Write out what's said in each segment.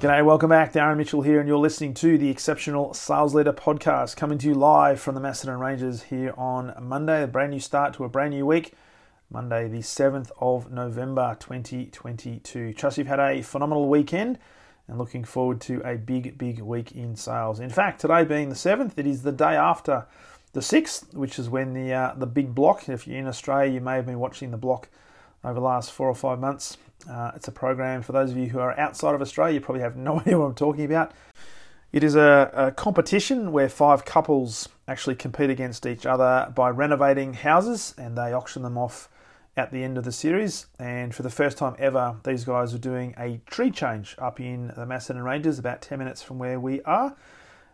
G'day, welcome back. Darren Mitchell here, and you're listening to the Exceptional Sales Leader Podcast, coming to you live from the Macedon Ranges here on Monday, a brand new start to a brand new week. Monday, the 7th of November 2022. Trust you've had a phenomenal weekend and looking forward to a big, big week in sales. In fact, today being the 7th, it is the day after the 6th, which is when the uh, the big block, if you're in Australia, you may have been watching the block over the last four or five months. Uh, it's a program for those of you who are outside of Australia, you probably have no idea what I'm talking about. It is a, a, competition where five couples actually compete against each other by renovating houses and they auction them off at the end of the series. And for the first time ever, these guys are doing a tree change up in the Macedon Ranges, about 10 minutes from where we are.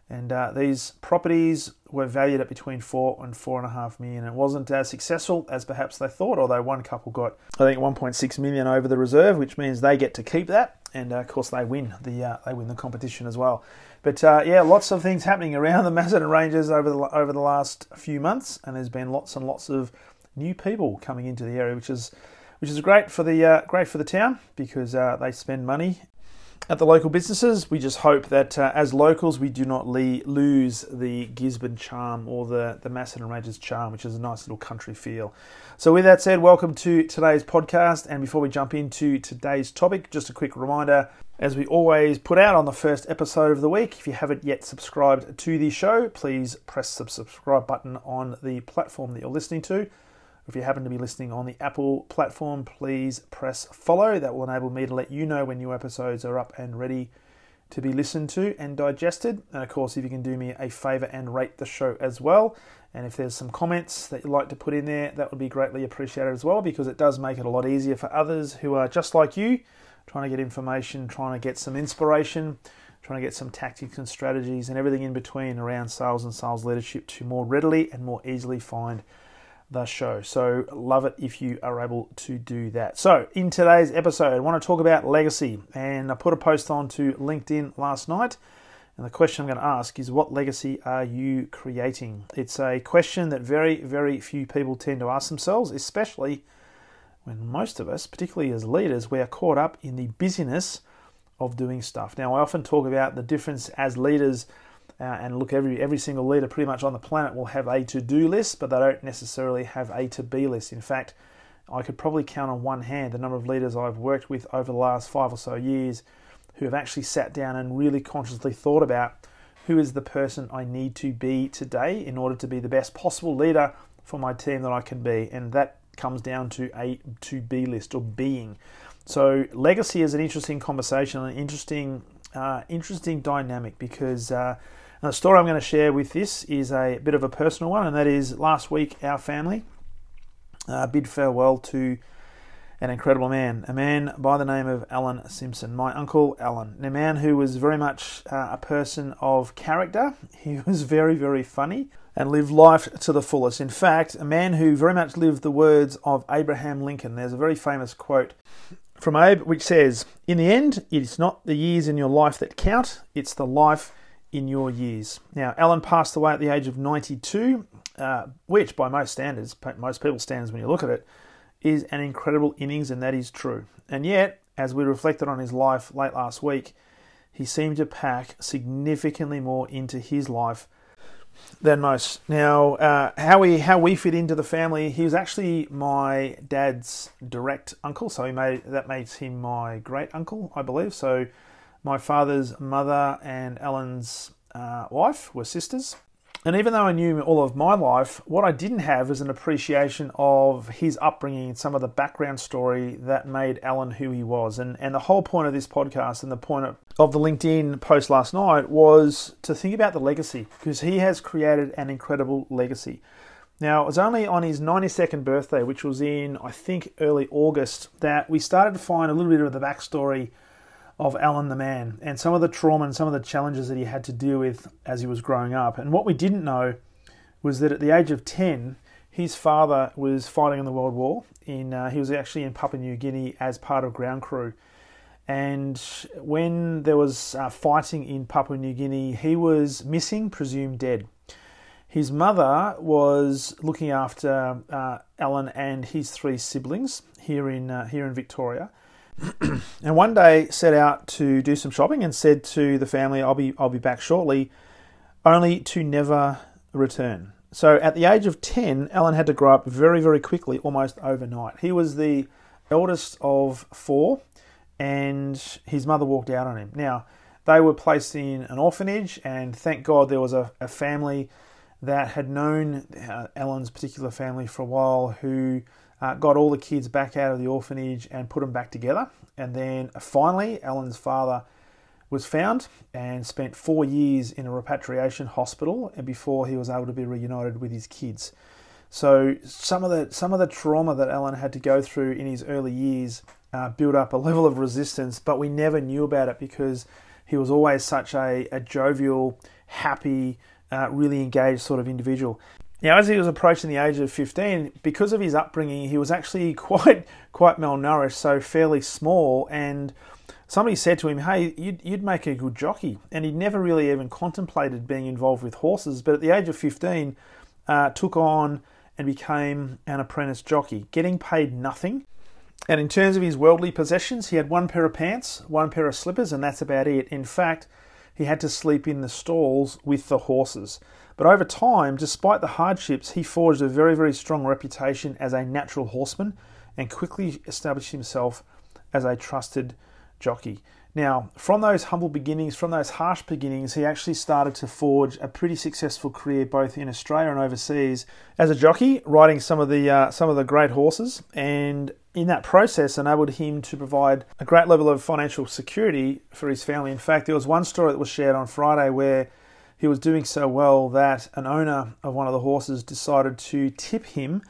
And uh, these properties were valued at between four and four and a half million. It wasn't as successful as perhaps they thought, although one couple got, I think, 1.6 million over the reserve, which means they get to keep that, and uh, of course they win the uh, they win the competition as well. But uh, yeah, lots of things happening around the Macedon Ranges over the over the last few months, and there's been lots and lots of new people coming into the area, which is which is great for the uh, great for the town because uh, they spend money at the local businesses. We just hope that uh, as locals, we do not le- lose the Gisborne charm or the, the Macedon Ranges charm, which is a nice little country feel. So, with that said, welcome to today's podcast. And before we jump into today's topic, just a quick reminder as we always put out on the first episode of the week, if you haven't yet subscribed to the show, please press the subscribe button on the platform that you're listening to. If you happen to be listening on the Apple platform, please press follow. That will enable me to let you know when new episodes are up and ready to be listened to and digested. And of course, if you can do me a favor and rate the show as well. And if there's some comments that you'd like to put in there, that would be greatly appreciated as well because it does make it a lot easier for others who are just like you, trying to get information, trying to get some inspiration, trying to get some tactics and strategies and everything in between around sales and sales leadership to more readily and more easily find the show. So, love it if you are able to do that. So, in today's episode, I want to talk about legacy. And I put a post on to LinkedIn last night. And the question I'm going to ask is what legacy are you creating? It's a question that very, very few people tend to ask themselves, especially when most of us, particularly as leaders, we are caught up in the busyness of doing stuff. Now, I often talk about the difference as leaders uh, and look, every every single leader pretty much on the planet will have a to-do list, but they don't necessarily have a to-be list. In fact, I could probably count on one hand the number of leaders I've worked with over the last five or so years who have actually sat down and really consciously thought about who is the person I need to be today in order to be the best possible leader for my team that I can be. And that comes down to a to be list or being. So legacy is an interesting conversation, an interesting uh, interesting dynamic because uh, the story I'm going to share with this is a bit of a personal one, and that is last week our family uh, bid farewell to an incredible man, a man by the name of Alan Simpson, my uncle Alan, a man who was very much uh, a person of character. He was very, very funny and lived life to the fullest. In fact, a man who very much lived the words of Abraham Lincoln. There's a very famous quote from Abe which says, In the end, it's not the years in your life that count, it's the life in your years. Now, Alan passed away at the age of 92, uh, which by most standards, most people's standards when you look at it, is an incredible innings, and that is true. And yet, as we reflected on his life late last week, he seemed to pack significantly more into his life than most. Now, uh, how we how we fit into the family, he was actually my dad's direct uncle, so he made that makes him my great uncle, I believe. So my father's mother and Alan's uh, wife were sisters. And even though I knew all of my life, what I didn't have is an appreciation of his upbringing and some of the background story that made Alan who he was. And, and the whole point of this podcast and the point of, of the LinkedIn post last night was to think about the legacy because he has created an incredible legacy. Now, it was only on his 92nd birthday, which was in, I think, early August, that we started to find a little bit of the backstory of Alan the man and some of the trauma and some of the challenges that he had to deal with as he was growing up. And what we didn't know was that at the age of 10, his father was fighting in the World War. In uh, he was actually in Papua New Guinea as part of ground crew, and when there was uh, fighting in Papua New Guinea, he was missing, presumed dead. His mother was looking after uh, Alan and his three siblings here in uh, here in Victoria, and one day set out to do some shopping and said to the family, "I'll be I'll be back shortly," only to never return. So at the age of ten, Alan had to grow up very very quickly, almost overnight. He was the eldest of four and his mother walked out on him. Now, they were placed in an orphanage, and thank God there was a, a family that had known uh, Alan's particular family for a while who uh, got all the kids back out of the orphanage and put them back together. And then finally, Alan's father was found and spent four years in a repatriation hospital before he was able to be reunited with his kids. So some of the some of the trauma that Alan had to go through in his early years uh, built up a level of resistance, but we never knew about it because he was always such a, a jovial, happy, uh, really engaged sort of individual. Now, as he was approaching the age of 15, because of his upbringing, he was actually quite quite malnourished, so fairly small. And somebody said to him, "Hey, you'd, you'd make a good jockey." And he'd never really even contemplated being involved with horses. But at the age of 15, uh, took on and became an apprentice jockey, getting paid nothing and in terms of his worldly possessions, he had one pair of pants, one pair of slippers, and that's about it. In fact, he had to sleep in the stalls with the horses. But over time, despite the hardships, he forged a very, very strong reputation as a natural horseman and quickly established himself as a trusted jockey. Now, from those humble beginnings, from those harsh beginnings, he actually started to forge a pretty successful career both in Australia and overseas as a jockey, riding some of the uh, some of the great horses, and in that process enabled him to provide a great level of financial security for his family. In fact, there was one story that was shared on Friday where he was doing so well that an owner of one of the horses decided to tip him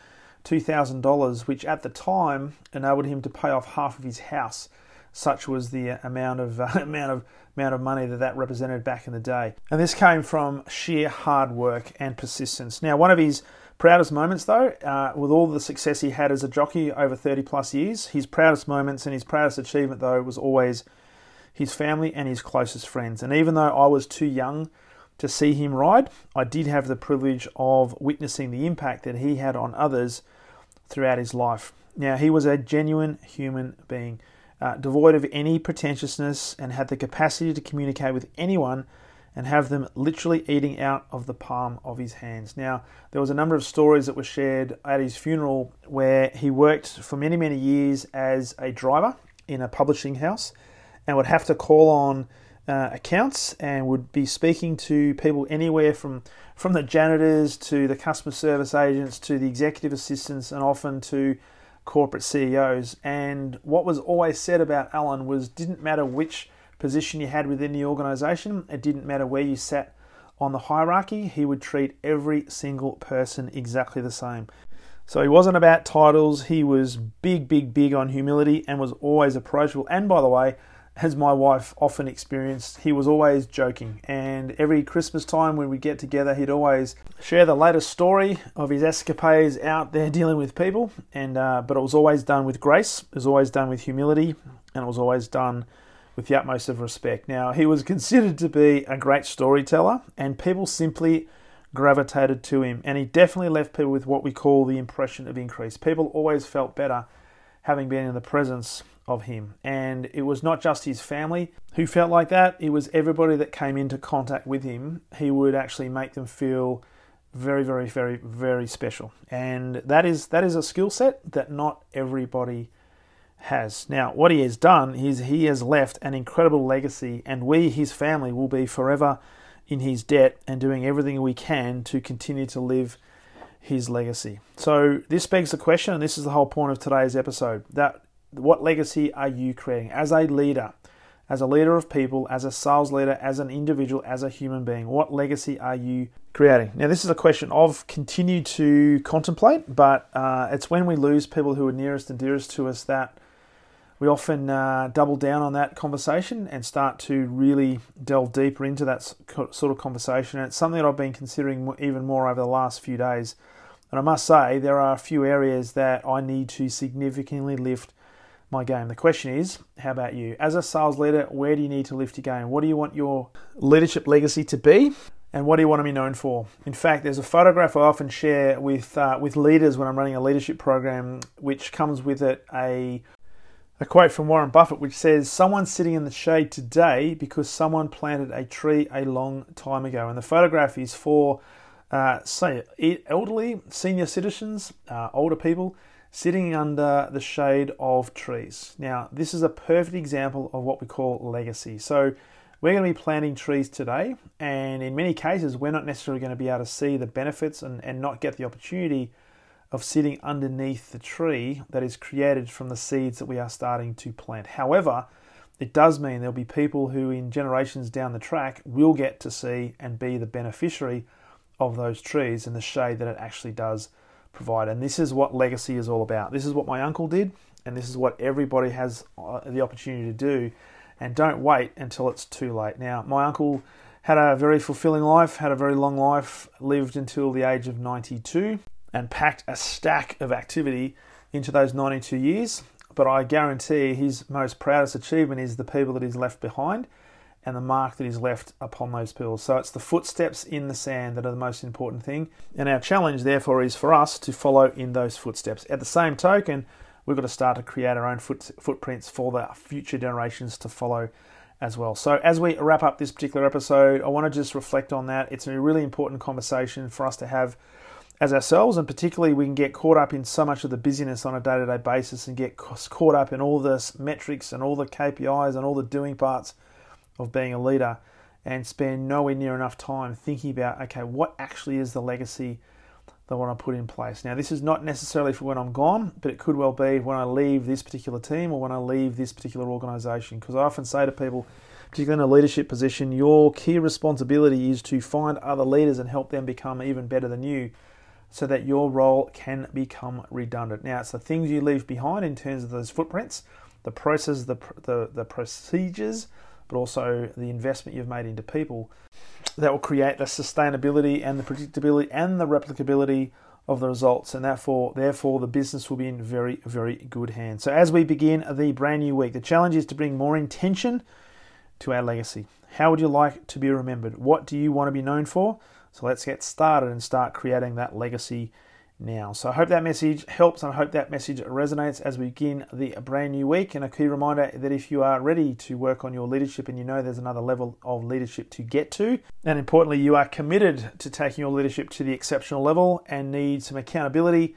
$2,000, which at the time enabled him to pay off half of his house such was the amount of uh, amount of amount of money that that represented back in the day. And this came from sheer hard work and persistence. Now, one of his proudest moments, though, uh, with all the success he had as a jockey over 30 plus years, his proudest moments and his proudest achievement, though, was always his family and his closest friends. And even though I was too young to see him ride, I did have the privilege of witnessing the impact that he had on others throughout his life. Now, he was a genuine human being uh, devoid of any pretentiousness, and had the capacity to communicate with anyone and have them literally eating out of the palm of his hands. Now, there was a number of stories that were shared at his funeral where he worked for many, many years as a driver in a publishing house and would have to call on uh, accounts and would be speaking to people anywhere from from the janitors to the customer service agents to the executive assistants and often to corporate CEOs. And what was always said about Alan was didn't matter which position you had within the organization, it didn't matter where you sat on the hierarchy, he would treat every single person exactly the same. So he wasn't about titles, he was big, big, big on humility and was always approachable. And by the way, as my wife often experienced, he was always joking. And every Christmas time when we get together, he'd always share the latest story of his escapades out there dealing with people. And uh, but it was always done with grace. It was always done with humility, and it was always done with the utmost of respect. Now he was considered to be a great storyteller, and people simply gravitated to him. And he definitely left people with what we call the impression of increase. People always felt better having been in the presence of him. And it was not just his family who felt like that, it was everybody that came into contact with him. He would actually make them feel very, very, very, very special. And that is that is a skill set that not everybody has. Now, what he has done is he has left an incredible legacy, and we, his family, will be forever in his debt and doing everything we can to continue to live his legacy. So this begs the question, and this is the whole point of today's episode, that what legacy are you creating as a leader, as a leader of people, as a sales leader, as an individual, as a human being? What legacy are you creating? Now, this is a question I've continued to contemplate, but uh, it's when we lose people who are nearest and dearest to us that we often uh, double down on that conversation and start to really delve deeper into that sort of conversation. And it's something that I've been considering even more over the last few days. And I must say, there are a few areas that I need to significantly lift my game. The question is, how about you? As a sales leader, where do you need to lift your game? What do you want your leadership legacy to be? And what do you want to be known for? In fact, there's a photograph I often share with uh, with leaders when I'm running a leadership program, which comes with it a a quote from Warren Buffett, which says, "Someone's sitting in the shade today because someone planted a tree a long time ago." And the photograph is for uh, say elderly, senior citizens, uh, older people sitting under the shade of trees. Now, this is a perfect example of what we call legacy. So, we're going to be planting trees today, and in many cases, we're not necessarily going to be able to see the benefits and, and not get the opportunity of sitting underneath the tree that is created from the seeds that we are starting to plant. However, it does mean there'll be people who, in generations down the track, will get to see and be the beneficiary of those trees and the shade that it actually does provide. And this is what legacy is all about. This is what my uncle did, and this is what everybody has uh, the opportunity to do. And don't wait until it's too late. Now, my uncle had a very fulfilling life, had a very long life, lived until the age of 92, and packed a stack of activity into those 92 years. But I guarantee his most proudest achievement is the people that he's left behind and the mark that he's left upon those pillars. So it's the footsteps in the sand that are the most important thing. And our challenge, therefore, is for us to follow in those footsteps. At the same token, we've got to start to create our own foot, footprints for the future generations to follow as well. So as we wrap up this particular episode, I want to just reflect on that. It's a really important conversation for us to have as ourselves, and particularly we can get caught up in so much of the busyness on a day to day basis and get caught up in all the metrics and all the KPIs and all the doing parts of being a leader and spend nowhere near enough time thinking about, okay, what actually is the legacy that I want to put in place. Now, this is not necessarily for when I'm gone, but it could well be when I leave this particular team or when I leave this particular organization. Because I often say to people, particularly in a leadership position, your key responsibility is to find other leaders and help them become even better than you so that your role can become redundant. Now, it's the things you leave behind in terms of those footprints, the process, the, the, the procedures, but also the investment you've made into people that will create the sustainability and the predictability and the replicability of the results. And therefore therefore the business will be in very very good hands. So as we begin the brand new week the challenge is to bring more intention to our legacy. How would you like to be remembered? What do you want to be known for so let's get started and start creating that legacy now. So I hope that message helps and I hope that message resonates as we begin the brand new week. And a key reminder that if you are ready to work on your leadership and you know there's another level of leadership to get to, and importantly, you are committed to taking your leadership to the exceptional level and need some accountability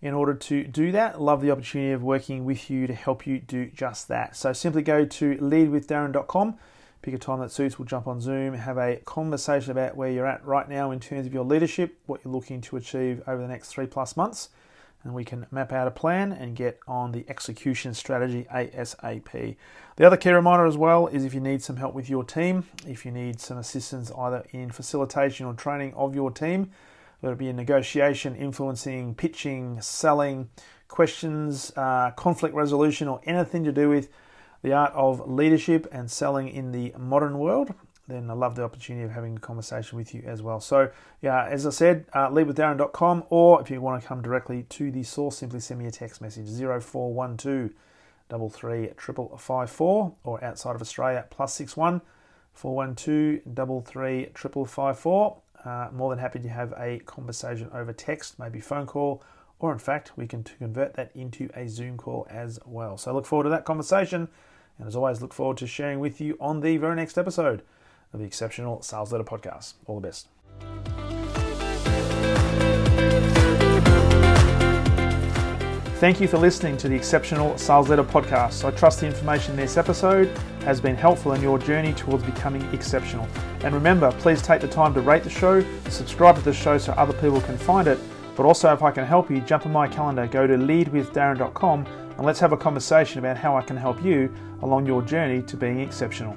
in order to do that, love the opportunity of working with you to help you do just that. So simply go to leadwithdarren.com pick a time that suits. We'll jump on Zoom, have a conversation about where you're at right now in terms of your leadership, what you're looking to achieve over the next three plus months, and we can map out a plan and get on the execution strategy ASAP. The other key reminder as well is if you need some help with your team, if you need some assistance either in facilitation or training of your team, whether it be in negotiation, influencing, pitching, selling, questions, uh, conflict resolution, or anything to do with the art of leadership and selling in the modern world, then I love the opportunity of having a conversation with you as well. So, yeah, as I said, uh, leadwithdarren.com, or if you want to come directly to the source, simply send me a text message 0412 33554 or outside of Australia plus 61 412 33554. Uh, more than happy to have a conversation over text, maybe phone call, or in fact, we can convert that into a Zoom call as well. So, look forward to that conversation. And as always, look forward to sharing with you on the very next episode of the Exceptional Sales Leader Podcast. All the best. Thank you for listening to the Exceptional Sales Leader Podcast. I trust the information in this episode has been helpful in your journey towards becoming exceptional. And remember, please take the time to rate the show, subscribe to the show so other people can find it. But also, if I can help you, jump on my calendar, go to leadwithdarren.com and let's have a conversation about how I can help you along your journey to being exceptional.